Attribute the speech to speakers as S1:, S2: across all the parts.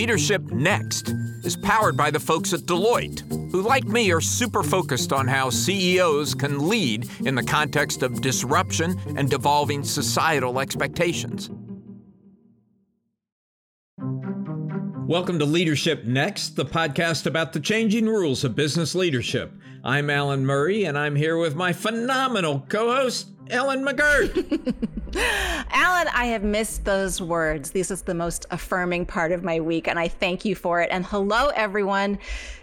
S1: Leadership Next is powered by the folks at Deloitte, who, like me, are super focused on how CEOs can lead in the context of disruption and devolving societal expectations. Welcome to Leadership Next, the podcast about the changing rules of business leadership. I'm Alan Murray, and I'm here with my phenomenal co host, Ellen McGirt.
S2: Alan, I have missed those words. This is the most affirming part of my week, and I thank you for it. And hello, everyone.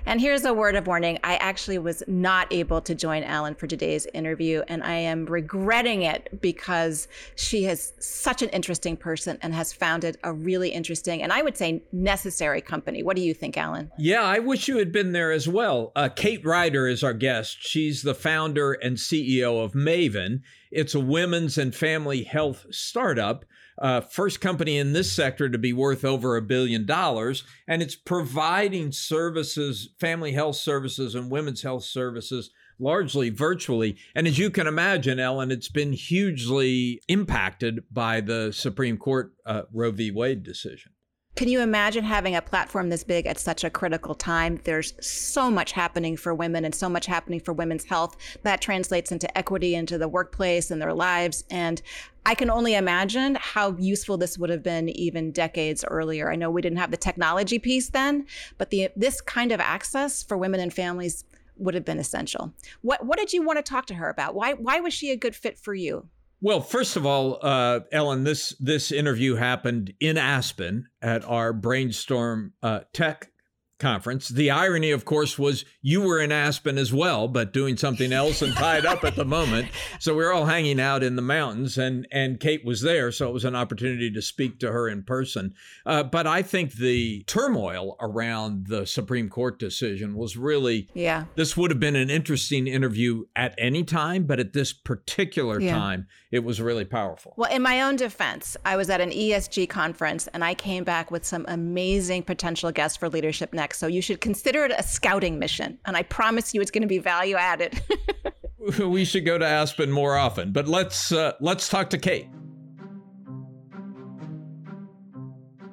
S2: And here's a word of warning I actually was not able to join Alan for today's interview, and I am regretting it because she is such an interesting person and has founded a really interesting and I would say necessary company. What do you think, Alan?
S1: Yeah, I wish you had been there as well. Uh, Kate Ryder is our guest. She's the founder and CEO of Maven. It's a women's and family health startup, uh, first company in this sector to be worth over a billion dollars, and it's providing services, family health services, and women's health services largely virtually. And as you can imagine, Ellen, it's been hugely impacted by the Supreme Court uh, Roe v. Wade decision.
S2: Can you imagine having a platform this big at such a critical time? There's so much happening for women and so much happening for women's health that translates into equity into the workplace and their lives. And I can only imagine how useful this would have been even decades earlier. I know we didn't have the technology piece then, but the this kind of access for women and families would have been essential. What what did you want to talk to her about? Why why was she a good fit for you?
S1: Well, first of all, uh, Ellen, this this interview happened in Aspen at our Brainstorm uh, Tech conference. The irony, of course, was you were in Aspen as well, but doing something else and tied up at the moment. So we are all hanging out in the mountains, and and Kate was there, so it was an opportunity to speak to her in person. Uh, but I think the turmoil around the Supreme Court decision was really
S2: yeah.
S1: This would have been an interesting interview at any time, but at this particular yeah. time, it was really powerful.
S2: Well, in my own defense, I was at an ESG conference, and I came back with some amazing potential guests for Leadership Next so you should consider it a scouting mission. And I promise you it's going to be value added.
S1: we should go to Aspen more often. But let's uh, let's talk to Kate.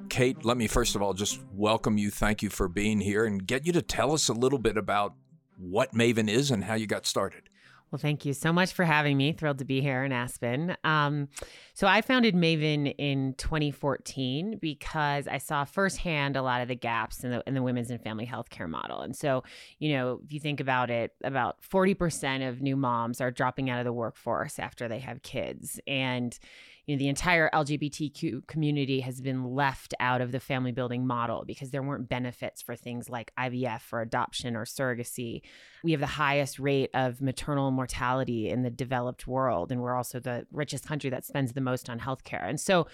S1: Kate, let me first of all just welcome you. Thank you for being here and get you to tell us a little bit about what Maven is and how you got started.
S3: Well, thank you so much for having me. Thrilled to be here in Aspen. Um, so, I founded Maven in 2014 because I saw firsthand a lot of the gaps in the, in the women's and family healthcare model. And so, you know, if you think about it, about 40% of new moms are dropping out of the workforce after they have kids. And you know the entire LGBTQ community has been left out of the family building model because there weren't benefits for things like IVF or adoption or surrogacy. We have the highest rate of maternal mortality in the developed world and we're also the richest country that spends the most on healthcare. And so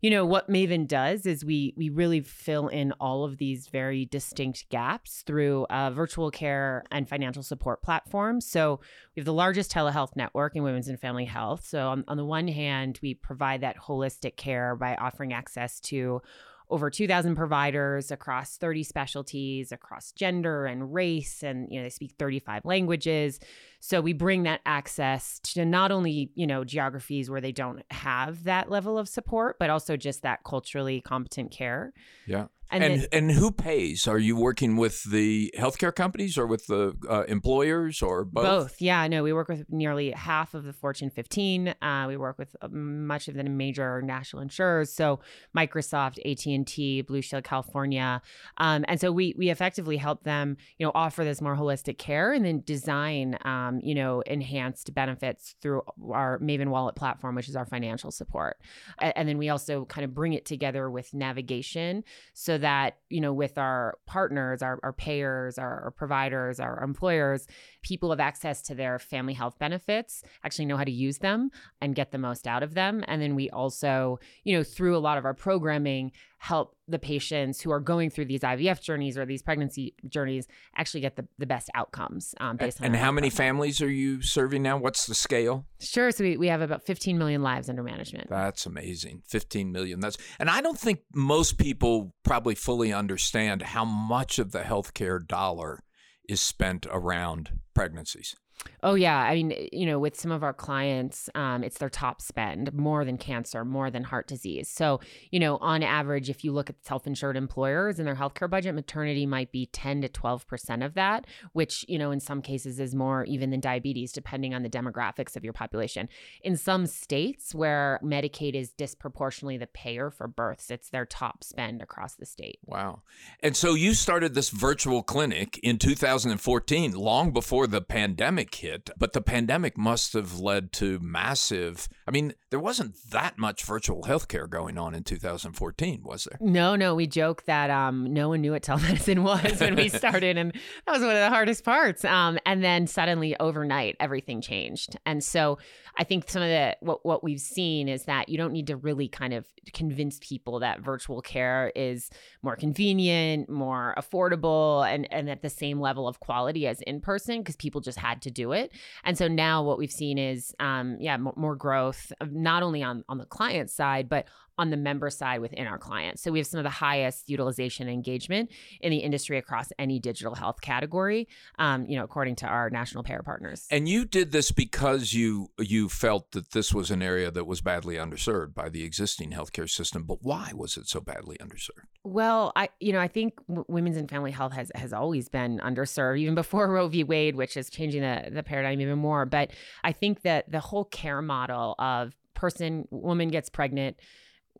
S3: you know what maven does is we we really fill in all of these very distinct gaps through a virtual care and financial support platform. So we have the largest telehealth network in women's and family health. So on, on the one hand we provide that holistic care by offering access to over 2000 providers across 30 specialties across gender and race and you know they speak 35 languages so we bring that access to not only you know geographies where they don't have that level of support but also just that culturally competent care
S1: yeah and and, and, who pays? Are you working with the healthcare companies or with the uh, employers or both?
S3: Both. Yeah. No, we work with nearly half of the Fortune 15. Uh, we work with uh, much of the major national insurers, so Microsoft, AT and T, Blue Shield California, um, and so we we effectively help them, you know, offer this more holistic care and then design, um, Um, you know, enhanced benefits through our Maven Wallet platform, which is our financial support, and, and then we also kind of bring it together with navigation so that you know with our partners our, our payers our, our, providers our employers people have access to their family health benefits actually know how to use them and get the most out of them. And then we also you know through a lot of our programming help the patients who are going through these IVF journeys or these pregnancy journeys actually get the, the best outcomes um, based
S1: on And how many families are you serving now? What's the scale?
S3: Sure. So we, we have about 15 million lives under management.
S1: That's amazing. 15 million. That's and I don't think most people probably fully understand how much of the healthcare dollar is spent around pregnancies.
S3: Oh yeah, I mean, you know, with some of our clients, um, it's their top spend more than cancer, more than heart disease. So, you know, on average, if you look at self-insured employers and their healthcare budget, maternity might be ten to twelve percent of that, which you know, in some cases, is more even than diabetes, depending on the demographics of your population. In some states where Medicaid is disproportionately the payer for births, it's their top spend across the state.
S1: Wow! And so you started this virtual clinic in 2014, long before the pandemic hit but the pandemic must have led to massive. I mean, there wasn't that much virtual healthcare going on in 2014, was there?
S3: No, no. We joke that um, no one knew what telemedicine was when we started, and that was one of the hardest parts. Um, and then suddenly, overnight, everything changed. And so, I think some of the what what we've seen is that you don't need to really kind of convince people that virtual care is more convenient, more affordable, and and at the same level of quality as in person because people just had to do it. And so now what we've seen is, um, yeah, more, more growth, not only on on the client side, but on the member side within our clients. So we have some of the highest utilization engagement in the industry across any digital health category, um, you know, according to our national payer partners.
S1: And you did this because you you felt that this was an area that was badly underserved by the existing healthcare system. But why was it so badly underserved?
S3: Well, I you know I think w- women's and family health has has always been underserved, even before Roe v. Wade, which is changing the the paradigm even more. But I think that the whole care model of person woman gets pregnant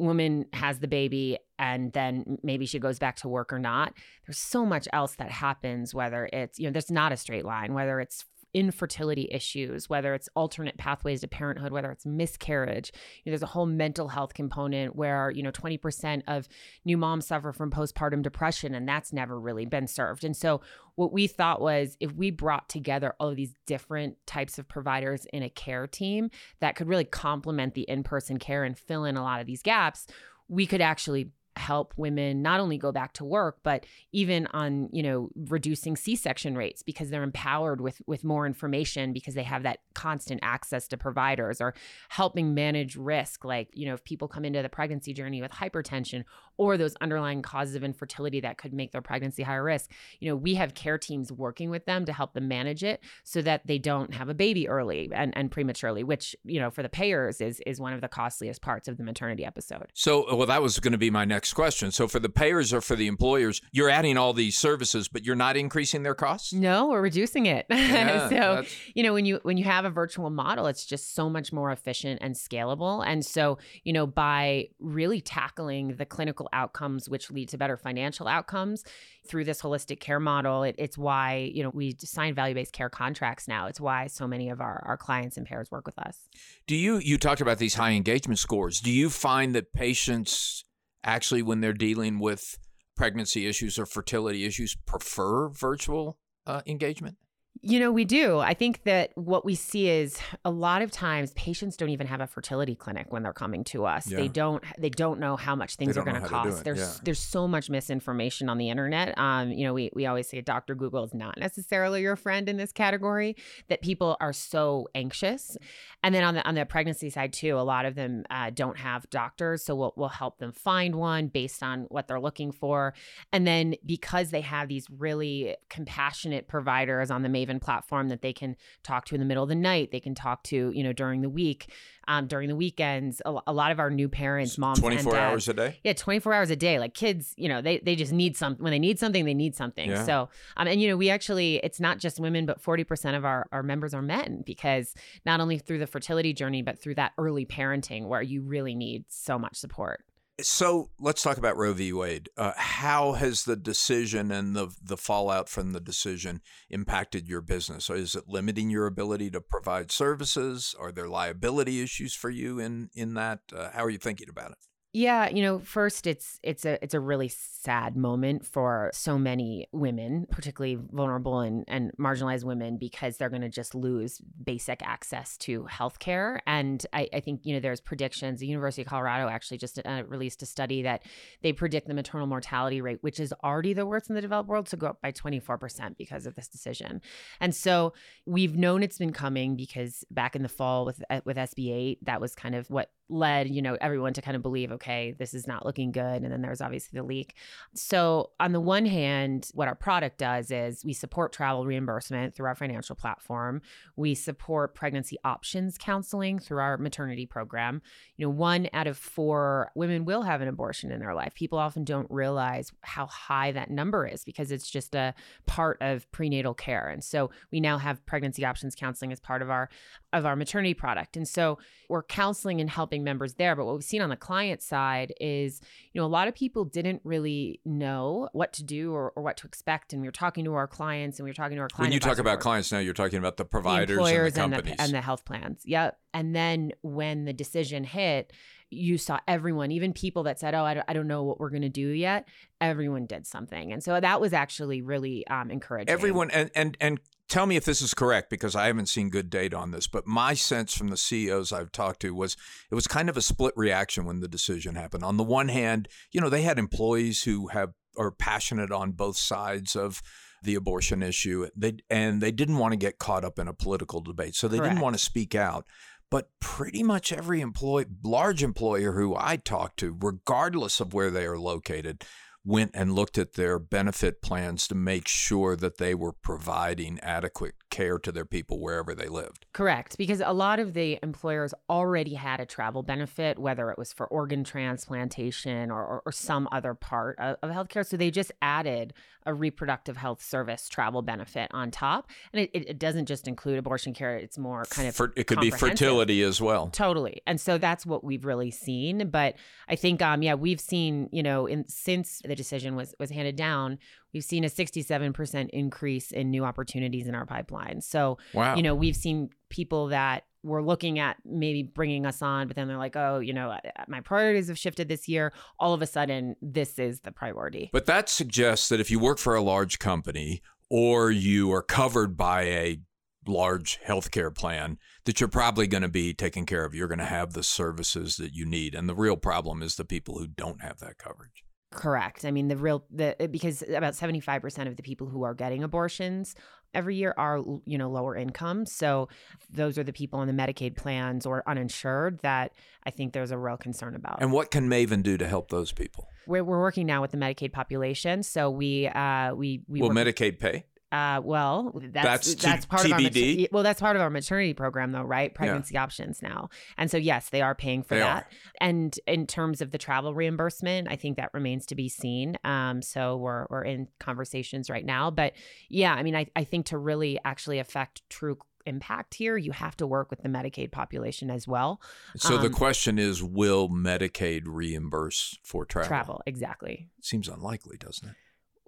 S3: woman has the baby and then maybe she goes back to work or not there's so much else that happens whether it's you know there's not a straight line whether it's infertility issues, whether it's alternate pathways to parenthood, whether it's miscarriage. You know, there's a whole mental health component where, you know, 20% of new moms suffer from postpartum depression, and that's never really been served. And so, what we thought was if we brought together all of these different types of providers in a care team that could really complement the in person care and fill in a lot of these gaps, we could actually help women not only go back to work but even on you know reducing c-section rates because they're empowered with with more information because they have that constant access to providers or helping manage risk like you know if people come into the pregnancy journey with hypertension or those underlying causes of infertility that could make their pregnancy higher risk you know we have care teams working with them to help them manage it so that they don't have a baby early and, and prematurely which you know for the payers is is one of the costliest parts of the maternity episode.
S1: So well that was going to be my next next question. So, for the payers or for the employers, you're adding all these services, but you're not increasing their costs.
S3: No, we're reducing it. Yeah, so, you know, when you when you have a virtual model, it's just so much more efficient and scalable. And so, you know, by really tackling the clinical outcomes, which lead to better financial outcomes through this holistic care model, it, it's why you know we sign value based care contracts now. It's why so many of our our clients and payers work with us.
S1: Do you you talked about these high engagement scores? Do you find that patients actually, when they're dealing with pregnancy issues or fertility issues, prefer virtual uh, engagement?
S3: You know, we do. I think that what we see is a lot of times patients don't even have a fertility clinic when they're coming to us. Yeah. They don't they don't know how much things are going to cost. There's yeah. there's so much misinformation on the internet. Um, you know, we we always say Dr. Google is not necessarily your friend in this category that people are so anxious. And then on the on the pregnancy side too, a lot of them uh, don't have doctors, so we'll we'll help them find one based on what they're looking for. And then because they have these really compassionate providers on the Maven platform that they can talk to in the middle of the night. They can talk to, you know, during the week, um, during the weekends. A, a, lot of our new parents, moms,
S1: 24
S3: dads,
S1: hours a day.
S3: Yeah, 24 hours a day. Like kids, you know, they, they just need something. When they need something, they need something. Yeah. So, um, and, you know, we actually, it's not just women, but 40% of our, our members are men because not only through the fertility journey, but through that early parenting where you really need so much support.
S1: So let's talk about Roe v. Wade. Uh, how has the decision and the the fallout from the decision impacted your business? Or is it limiting your ability to provide services? Are there liability issues for you in in that? Uh, how are you thinking about it?
S3: Yeah, you know, first it's it's a it's a really sad moment for so many women, particularly vulnerable and, and marginalized women, because they're gonna just lose basic access to healthcare. And I, I think, you know, there's predictions. The University of Colorado actually just uh, released a study that they predict the maternal mortality rate, which is already the worst in the developed world, to go up by 24% because of this decision. And so we've known it's been coming because back in the fall with uh, with SB 8, that was kind of what led you know everyone to kind of believe okay this is not looking good and then there's obviously the leak. So on the one hand what our product does is we support travel reimbursement through our financial platform. We support pregnancy options counseling through our maternity program. You know one out of four women will have an abortion in their life. People often don't realize how high that number is because it's just a part of prenatal care. And so we now have pregnancy options counseling as part of our of our maternity product. And so we're counseling and helping members there. But what we've seen on the client side is, you know, a lot of people didn't really know what to do or, or what to expect. And we were talking to our clients and we were talking to our clients.
S1: When you talk about clients now, you're talking about the providers the employers and the companies.
S3: And the, and the health plans. Yep. And then when the decision hit, you saw everyone, even people that said, Oh, I don't, I don't know what we're going to do yet. Everyone did something. And so that was actually really um, encouraging.
S1: Everyone, and, and, and tell me if this is correct because I haven't seen good data on this, but my sense from the CEOs I've talked to was it was kind of a split reaction when the decision happened. On the one hand, you know, they had employees who have are passionate on both sides of the abortion issue. They and they didn't want to get caught up in a political debate. So they Correct. didn't want to speak out. But pretty much every employee, large employer who I talked to, regardless of where they are located, went and looked at their benefit plans to make sure that they were providing adequate care to their people wherever they lived.
S3: Correct. Because a lot of the employers already had a travel benefit, whether it was for organ transplantation or, or, or some other part of, of, healthcare. So they just added a reproductive health service travel benefit on top. And it, it, doesn't just include abortion care, it's more kind of. For,
S1: it could be fertility as well.
S3: Totally. And so that's what we've really seen. But I think, um, yeah, we've seen, you know, in since the decision was was handed down, we've seen a 67% increase in new opportunities in our pipeline. So, wow. you know, we've seen people that were looking at maybe bringing us on, but then they're like, oh, you know, my priorities have shifted this year. All of a sudden, this is the priority.
S1: But that suggests that if you work for a large company or you are covered by a large healthcare plan that you're probably going to be taken care of. You're going to have the services that you need. And the real problem is the people who don't have that coverage.
S3: Correct. I mean, the real the because about seventy five percent of the people who are getting abortions every year are you know lower income. So those are the people on the Medicaid plans or uninsured that I think there's a real concern about.
S1: And what can Maven do to help those people?
S3: We're, we're working now with the Medicaid population. So we uh, we we
S1: will Medicaid pay.
S3: Uh, well, that's that's, that's part TBD. of our well, that's part of our maternity program, though, right? Pregnancy yeah. options now, and so yes, they are paying for they that. Are. And in terms of the travel reimbursement, I think that remains to be seen. Um, so we're we're in conversations right now, but yeah, I mean, I I think to really actually affect true impact here, you have to work with the Medicaid population as well.
S1: So um, the question is, will Medicaid reimburse for travel?
S3: Travel, exactly.
S1: Seems unlikely, doesn't it?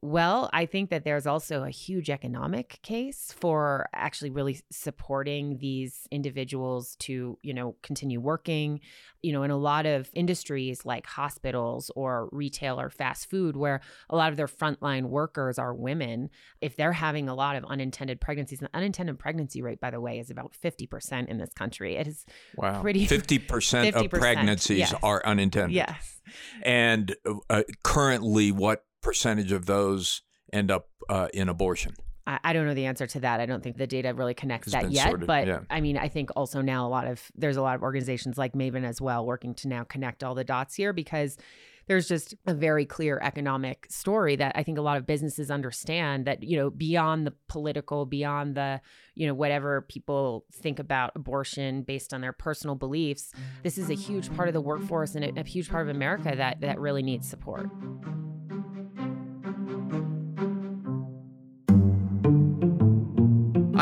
S3: Well, I think that there's also a huge economic case for actually really supporting these individuals to, you know, continue working. You know, in a lot of industries like hospitals or retail or fast food, where a lot of their frontline workers are women, if they're having a lot of unintended pregnancies, the unintended pregnancy rate, by the way, is about 50% in this country. It is
S1: wow.
S3: pretty
S1: 50%, 50% of pregnancies yes. are unintended.
S3: Yes.
S1: And uh, currently, what percentage of those end up uh, in abortion?
S3: I don't know the answer to that. I don't think the data really connects it's that yet. Sorted, but yeah. I mean, I think also now a lot of there's a lot of organizations like Maven as well working to now connect all the dots here because there's just a very clear economic story that I think a lot of businesses understand that, you know, beyond the political, beyond the, you know, whatever people think about abortion based on their personal beliefs, this is a huge part of the workforce and a, a huge part of America that that really needs support.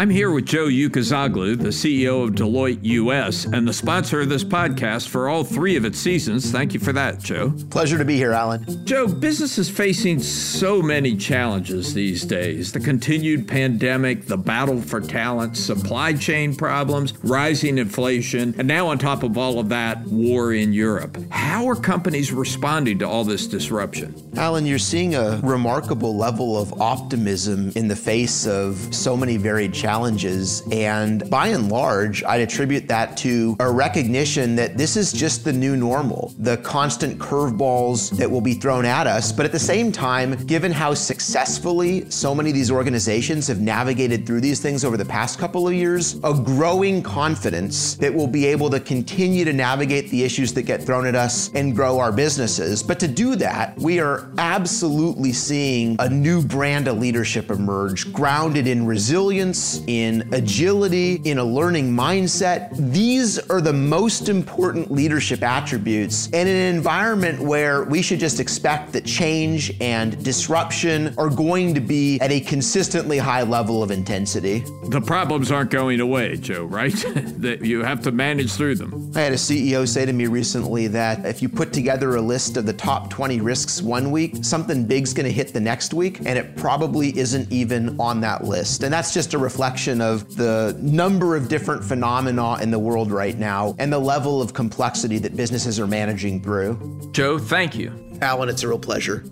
S4: I'm here with Joe Ucuzoglu, the CEO of Deloitte US and the sponsor of this podcast for all three of its seasons. Thank you for that, Joe.
S5: Pleasure to be here, Alan.
S4: Joe, business is facing so many challenges these days the continued pandemic, the battle for talent, supply chain problems, rising inflation, and now, on top of all of that, war in Europe. How are companies responding to all this disruption?
S5: Alan, you're seeing a remarkable level of optimism in the face of so many varied challenges. And by and large, I'd attribute that to a recognition that this is just the new normal, the constant curveballs that will be thrown at us. But at the same time, given how successfully so many of these organizations have navigated through these things over the past couple of years, a growing confidence that we'll be able to continue to navigate the issues that get thrown at us and grow our businesses. But to do that, we are absolutely seeing a new brand of leadership emerge, grounded in resilience, in agility, in a learning mindset. These are the most important leadership attributes and in an environment where we should just expect that change and disruption are going to be at a consistently high level of intensity.
S4: The problems aren't going away, Joe, right? that you have to manage through them.
S5: I had a CEO say to me recently that if you put together a list of the top 20 risks one week, something big's going to hit the next week, and it probably isn't even on that list. And that's just a reflection of the number of different phenomena in the world right now and the level of complexity that businesses are managing through.
S4: Joe, thank you.
S5: Alan, it's a real pleasure.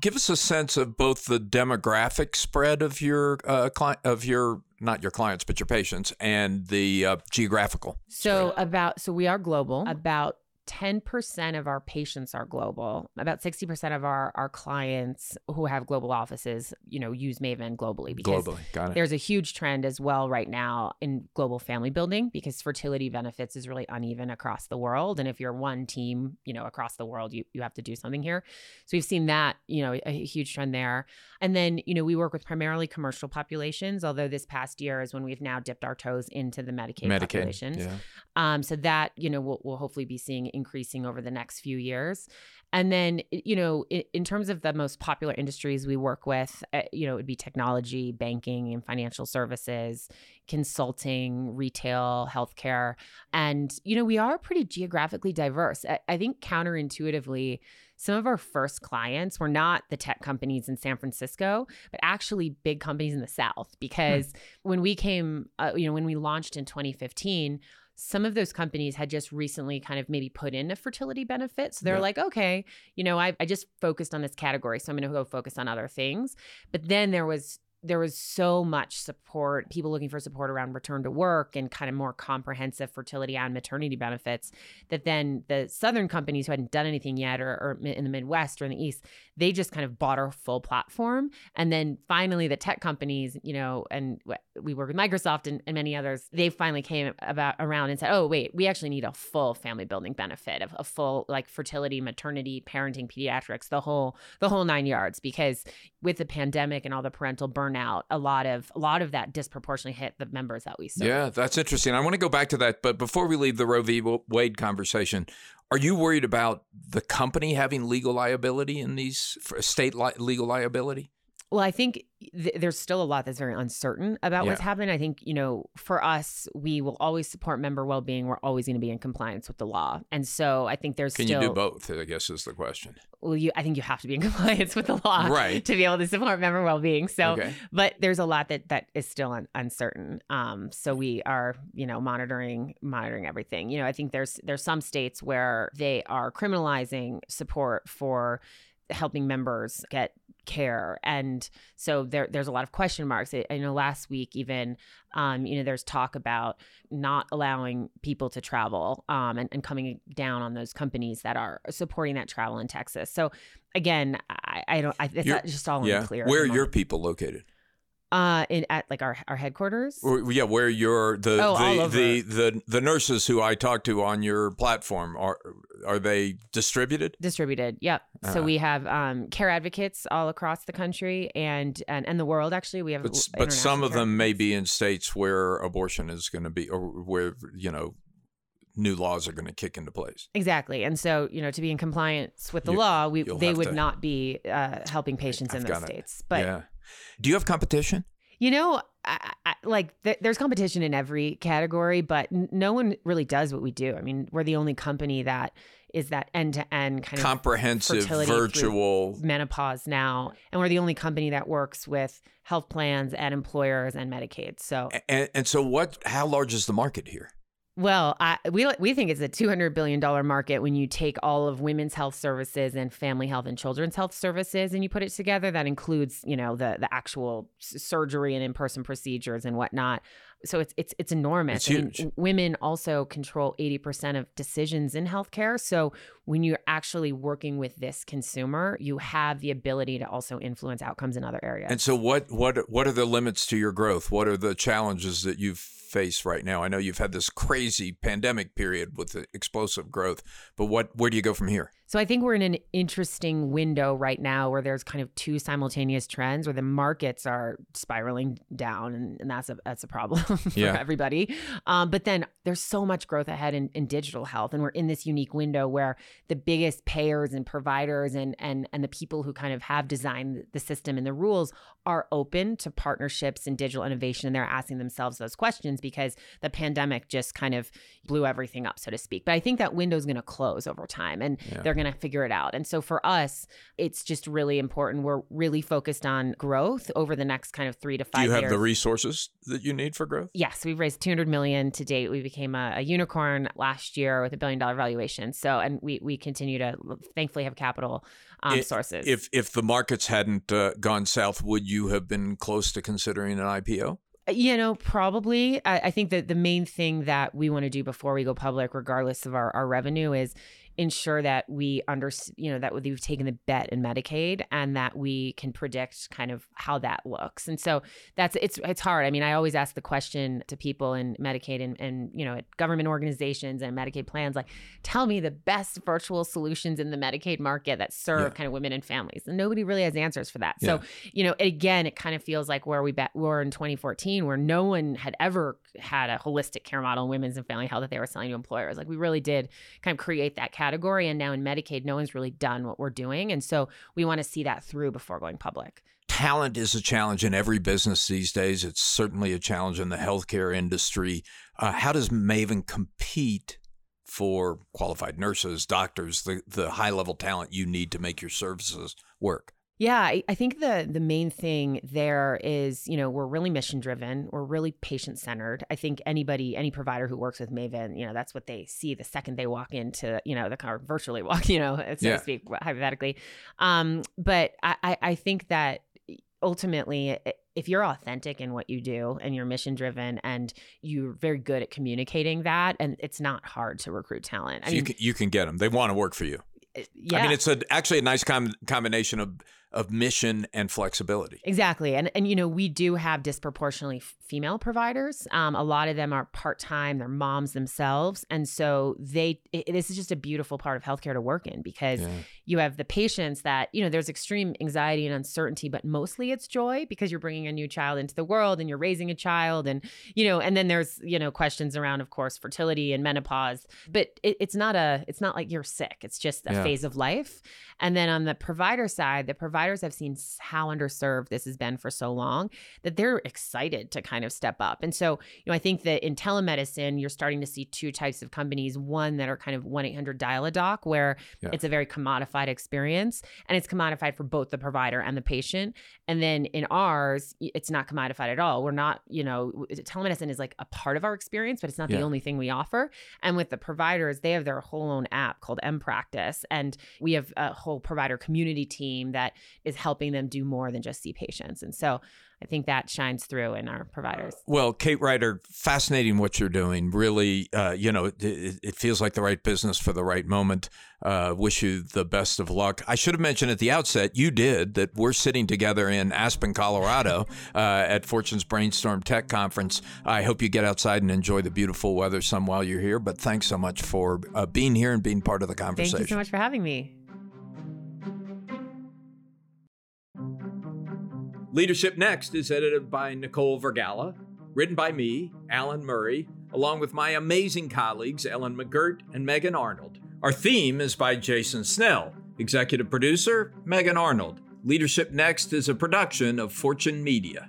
S1: Give us a sense of both the demographic spread of your uh, cli- of your not your clients but your patients and the uh, geographical.
S3: So about so we are global. About 10% of our patients are global. About 60% of our, our clients who have global offices, you know, use Maven globally because
S1: Globally, got it.
S3: there's a huge trend as well right now in global family building because fertility benefits is really uneven across the world. And if you're one team, you know, across the world, you, you have to do something here. So we've seen that, you know, a huge trend there. And then, you know, we work with primarily commercial populations, although this past year is when we've now dipped our toes into the Medicaid,
S1: Medicaid,
S3: populations.
S1: yeah.
S3: Um, so that, you know, we'll, we'll hopefully be seeing increasing over the next few years. And then, you know, in, in terms of the most popular industries we work with, uh, you know, it would be technology, banking, and financial services, consulting, retail, healthcare. And, you know, we are pretty geographically diverse. I, I think counterintuitively, some of our first clients were not the tech companies in San Francisco, but actually big companies in the South. Because when we came, uh, you know, when we launched in 2015, some of those companies had just recently kind of maybe put in a fertility benefit. So they're
S1: Yeah.
S3: like, okay, you know, I, I just focused on this category, so I'm going to go focus on other things. But then there was there was so much support, people looking for support around return to work and kind of more comprehensive fertility and maternity benefits. That then the southern companies who hadn't done anything yet, or, or in the Midwest or in the East, they just kind of bought our full platform. And then finally, the tech companies, you know, and we work with Microsoft and, and many others, they finally came about around and said, oh, wait, we actually need a full family building benefit of a full like fertility, maternity, parenting, pediatrics, the whole the whole nine yards. Because with the pandemic and all the parental burnout, a lot of a lot of that disproportionately hit the members that we serve.
S1: Yeah, that's interesting. I want to go back to that, but before we leave the Roe v. Wade conversation, are you worried about the company having legal liability in these state li- legal liability?
S3: Well, I think th- there's still a lot that's very uncertain about what's
S1: Yeah.
S3: happening. I think, you know, for us, we will always support member well being. We're always going to be in compliance with the law. And so I think there's
S1: Can
S3: still.
S1: you do both? I guess is the question.
S3: Well, you, I think you have to be in compliance with the law
S1: Right.
S3: to be able to support member well being. So,
S1: Okay.
S3: but there's a lot that that is still un- uncertain. Um, so we are, you know, monitoring monitoring everything. You know, I think there's there's some states where they are criminalizing support for helping members get care and so there there's a lot of question marks i, I know last week even um, you know there's talk about not allowing people to travel um, and, and coming down on those companies that are supporting that travel in texas so again i, I don't I, it's just all
S1: yeah.
S3: unclear
S1: Where are your people located?
S3: Uh in at like our our headquarters
S1: Or, yeah, where your the
S3: Oh,
S1: the, the the the nurses who I talked to on your platform are are they distributed?
S3: distributed yep so
S1: Uh-huh.
S3: we have um care advocates all across the country and and, and the world actually we have
S1: But but some of them may be in states where abortion is going to be or where you know new laws are going to kick into place.
S3: Exactly. And so, you know, to be in compliance with the
S1: You-
S3: law, we they would
S1: to-
S3: not be uh, helping patients in
S1: I've
S3: those
S1: it.
S3: states. But
S1: yeah. Do you have competition?
S3: you know, I, I, like th- there's competition in every category, but n- no one really does what we do. I mean, we're the only company that is that end to end kind of
S1: Comprehensive virtual
S3: menopause now, and we're the only company that works with health plans and employers and Medicaid. So
S1: and, and so what how large is the market here?
S3: Well, I, we we think it's a two hundred billion dollar market when you take all of women's health services and family health and children's health services and you put it together. That includes, you know, the the actual surgery and in person procedures and whatnot. So it's it's it's enormous.
S1: It's huge.
S3: mean, women also control eighty percent of decisions in healthcare. So when you're actually working with this consumer, you have the ability to also influence outcomes in other areas.
S1: And so, what what what are the limits to your growth? What are the challenges that you've faced right now? I know you've had this crazy pandemic period with the explosive growth, but what where do you go from here?
S3: So I think we're in an interesting window right now where there's kind of two simultaneous trends where the markets are spiraling down, and, and that's a that's a problem for
S1: Yeah.
S3: everybody. Um, but then there's so much growth ahead in, in digital health, and we're in this unique window where the biggest payers and providers and and and the people who kind of have designed the system and the rules are open to partnerships and digital innovation, and they're asking themselves those questions because the pandemic just kind of blew everything up, so to speak. But I think that window is going to close over time, and
S1: Yeah.
S3: they're going to figure it out. And so for us, it's just really important. We're really focused on growth over the next kind of three to
S1: Do
S3: five
S1: you have
S3: years.
S1: the resources that you need for growth?
S3: Yes, we've raised 200 million to date. We became a, a unicorn last year with a billion dollar valuation. So, and we we continue to thankfully have capital um,
S1: I-
S3: sources.
S1: If if the markets hadn't uh, gone south, would you have been close to considering an IPO?
S3: You know, probably. I, I think that the main thing that we want to do before we go public, regardless of our, our revenue, is ensure that we under you know that we've taken the bet in Medicaid and that we can predict kind of how that looks. And so that's it's it's hard. I mean, I always ask the question to people in Medicaid and and you know at government organizations and Medicaid plans, like, tell me the best virtual solutions in the Medicaid market that serve
S1: Yeah.
S3: kind of women and families. And nobody really has answers for that.
S1: Yeah.
S3: So you know, again, it kind of feels like where we be- were in 2014, where no one had ever had a holistic care model in women's and family health that they were selling to employers. Like we really did kind of create that category. And now in Medicaid, no one's really done what we're doing. And so we want to see that through before going public.
S1: Talent is a challenge in every business these days. It's certainly a challenge in the healthcare industry. Uh, how does Maven compete for qualified nurses, doctors, the, the high level talent you need to make your services work?
S3: Yeah, I, I think the the main thing there is, you know, we're really mission driven. We're really patient centered. I think anybody, any provider who works with Maven, you know, that's what they see the second they walk into, you know, the car virtually walk, you know, so
S1: Yeah.
S3: to speak, hypothetically. Um, but I, I, I think that ultimately, if you're authentic in what you do and you're mission driven and you're very good at communicating that, and it's not hard to recruit talent. I
S1: So you can, you can get them. They want to work for you.
S3: yeah.
S1: I mean, it's a, actually a nice com- combination of, of mission and flexibility.
S3: Exactly. And and you know, we do have disproportionately female providers. Um, a lot of them are part-time, they're moms themselves. And so they it, this is just a beautiful part of healthcare to work in because
S1: Yeah.
S3: you have the patients that, you know, there's extreme anxiety and uncertainty, but mostly it's joy because you're bringing a new child into the world and you're raising a child and, you know, and then there's, you know, questions around of course fertility and menopause, but it, it's not a it's not like you're sick. It's just a
S1: Yeah.
S3: phase of life. And then on the provider side, the providers have seen how underserved this has been for so long that they're excited to kind of step up. And so, you know, I think that in telemedicine, you're starting to see two types of companies one that are kind of 1 800 dial a doc, where
S1: Yeah.
S3: it's a very commodified experience and it's commodified for both the provider and the patient. And then in ours, it's not commodified at all. We're not, you know, telemedicine is like a part of our experience, but it's not
S1: Yeah.
S3: the only thing we offer. And with the providers, they have their whole own app called M Practice. And we have a whole provider community team that is helping them do more than just see patients. And so I think that shines through in our providers.
S1: Well, Kate Ryder, fascinating what you're doing. Really, uh, you know, it, it feels like the right business for the right moment. Uh, wish you the best of luck. I should have mentioned at the outset, you did, that we're sitting together in Aspen, Colorado uh, at Fortune's Brainstorm Tech Conference. I hope you get outside and enjoy the beautiful weather some while you're here. But thanks so much for uh, being here and being part of the conversation.
S3: Thank you so much for having me.
S4: Leadership Next is edited by Nicole Vergala, written by me, Alan Murray, along with my amazing colleagues Ellen McGirt and Megan Arnold. Our theme is by Jason Snell, executive producer Megan Arnold. Leadership Next is a production of Fortune Media.